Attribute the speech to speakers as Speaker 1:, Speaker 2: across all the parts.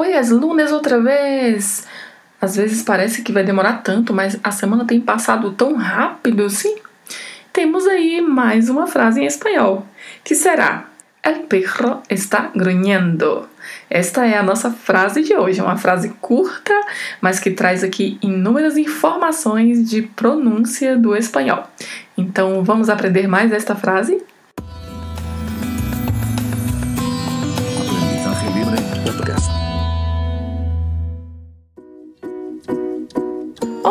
Speaker 1: hoje é lunes outra vez. Às vezes parece que vai demorar tanto, mas a semana tem passado tão rápido, sim. Temos aí mais uma frase em espanhol, que será El perro está gruñendo. Esta é a nossa frase de hoje, uma frase curta, mas que traz aqui inúmeras informações de pronúncia do espanhol. Então, vamos aprender mais esta frase?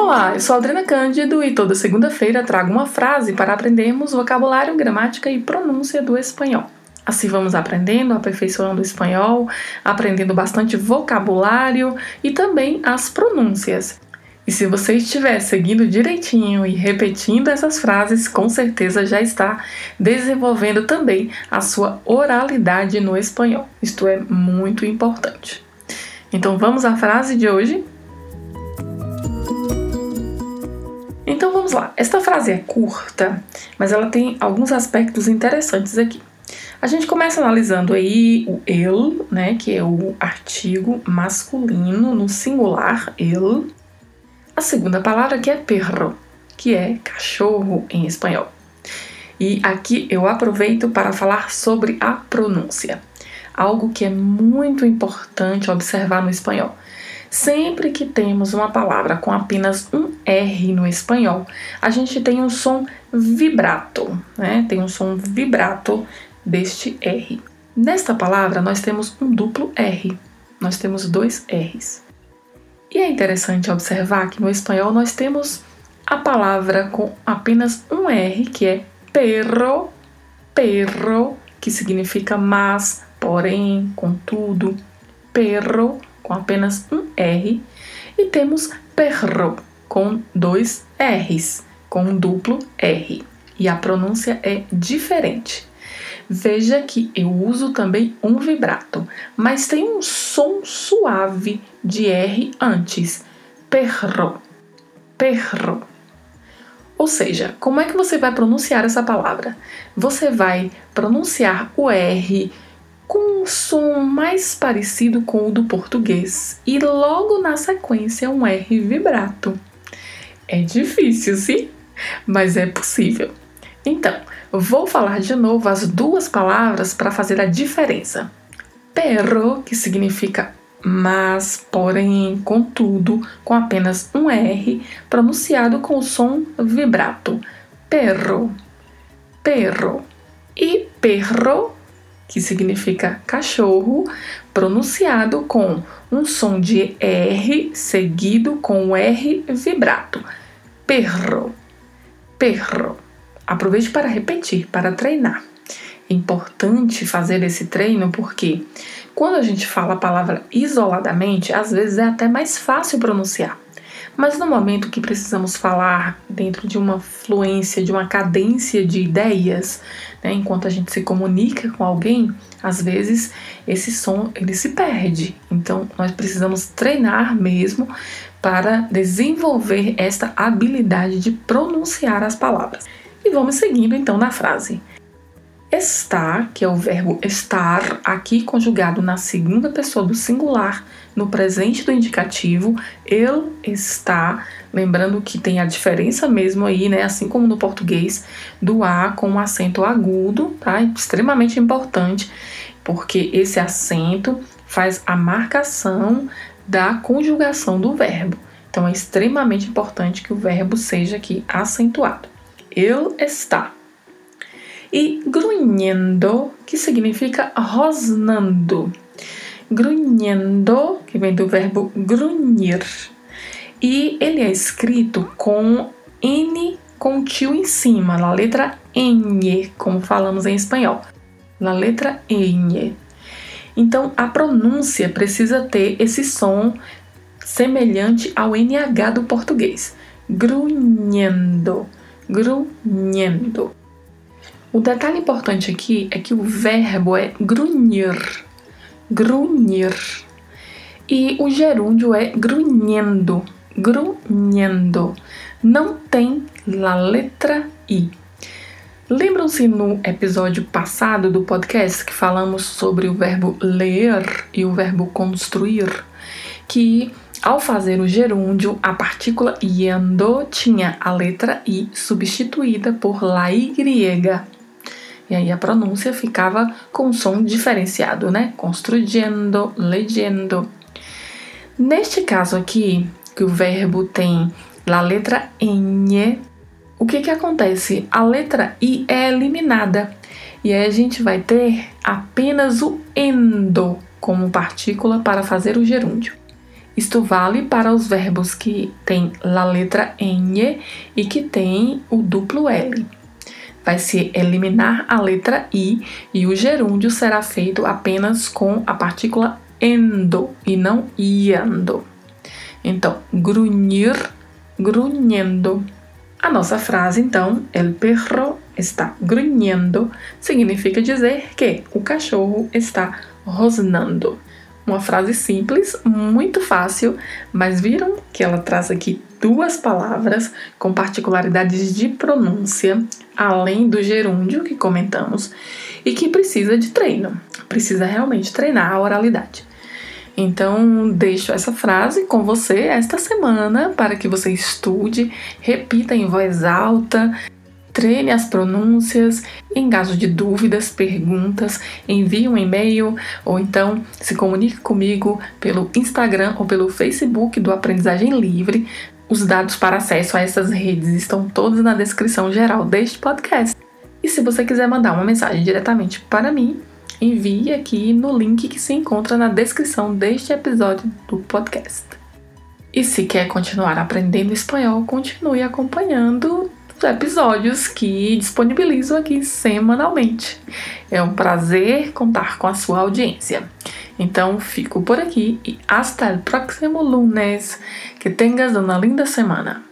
Speaker 1: Olá, eu sou Adriana Cândido e toda segunda-feira trago uma frase para aprendermos vocabulário, gramática e pronúncia do espanhol. Assim vamos aprendendo, aperfeiçoando o espanhol, aprendendo bastante vocabulário e também as pronúncias. E se você estiver seguindo direitinho e repetindo essas frases, com certeza já está desenvolvendo também a sua oralidade no espanhol. Isto é muito importante. Então vamos à frase de hoje? Lá. Esta frase é curta, mas ela tem alguns aspectos interessantes aqui. A gente começa analisando aí o el, né, que é o artigo masculino no singular el. A segunda palavra que é perro, que é cachorro em espanhol. E aqui eu aproveito para falar sobre a pronúncia, algo que é muito importante observar no espanhol. Sempre que temos uma palavra com apenas um R no espanhol, a gente tem um som vibrato, né? Tem um som vibrato deste R. Nesta palavra, nós temos um duplo R, nós temos dois R's. E é interessante observar que no espanhol nós temos a palavra com apenas um R, que é perro, perro, que significa mas, porém, contudo, perro, com apenas um R, e temos perro, com dois R's, com um duplo R. E a pronúncia é diferente. Veja que eu uso também um vibrato, mas tem um som suave de R antes. Perro, perro. Ou seja, como é que você vai pronunciar essa palavra? Você vai pronunciar o R com um som mais parecido com o do português e logo na sequência um R vibrato. É difícil, sim, mas é possível. Então, vou falar de novo as duas palavras para fazer a diferença. Perro, que significa mas, porém, contudo, com apenas um R, pronunciado com o som vibrato. Perro, perro. E perro, que significa cachorro, pronunciado com um som de R seguido com o R vibrato. Perro, perro. Aproveite para repetir, para treinar. É importante fazer esse treino porque quando a gente fala a palavra isoladamente, às vezes é até mais fácil pronunciar. Mas no momento que precisamos falar dentro de uma fluência, de uma cadência de ideias, né, enquanto a gente se comunica com alguém, às vezes esse som ele se perde. Então nós precisamos treinar mesmo para desenvolver esta habilidade de pronunciar as palavras. E vamos seguindo então na frase. Está, que é o verbo estar, aqui conjugado na segunda pessoa do singular, no presente do indicativo, ele está, lembrando que tem a diferença mesmo aí, né, assim como no português, do A com um acento agudo, tá? Extremamente importante, porque esse acento faz a marcação da conjugação do verbo. Então é extremamente importante que o verbo seja aqui acentuado. Ele está. E grunhendo, que significa rosnando. Grunhendo, que vem do verbo grunhir. E ele é escrito com N com tio em cima, na letra N, como falamos em espanhol. Na letra N. Então a pronúncia precisa ter esse som semelhante ao NH do português. Grunhendo grunhendo. O detalhe importante aqui é que o verbo é grunhir, grunhir. E o gerúndio é grunhendo, grunhendo. Não tem a letra I. Lembram-se no episódio passado do podcast que falamos sobre o verbo ler e o verbo construir? Que ao fazer o gerúndio, a partícula yendo tinha a letra i substituída por la y. E aí a pronúncia ficava com um som diferenciado, né? Construyendo, legendo. Neste caso aqui, que o verbo tem a letra N, o que que acontece? A letra I é eliminada e aí a gente vai ter apenas o endo como partícula para fazer o gerúndio. Isto vale para os verbos que têm a letra N e que têm o duplo L. Vai se eliminar a letra I e o gerúndio será feito apenas com a partícula endo e não iando. Então, grunhir, grunhendo. A nossa frase, então, el perro está grunhendo, significa dizer que o cachorro está rosnando. Uma frase simples, muito fácil, mas viram que ela traz aqui duas palavras com particularidades de pronúncia, além do gerúndio que comentamos, e que precisa de treino, precisa realmente treinar a oralidade. Então, deixo essa frase com você esta semana para que você estude, repita em voz alta, treine as pronúncias. Em caso de dúvidas, perguntas, envie um e-mail ou então se comunique comigo pelo Instagram ou pelo Facebook do Aprendizagem Livre. Os dados para acesso a essas redes estão todos na descrição geral deste podcast. E se você quiser mandar uma mensagem diretamente para mim, envie aqui no link que se encontra na descrição deste episódio do podcast. E se quer continuar aprendendo espanhol, continue acompanhando os episódios que disponibilizo aqui semanalmente. É um prazer contar com a sua audiência. Então fico por aqui e hasta el próximo lunes. Que tengas uma linda semana.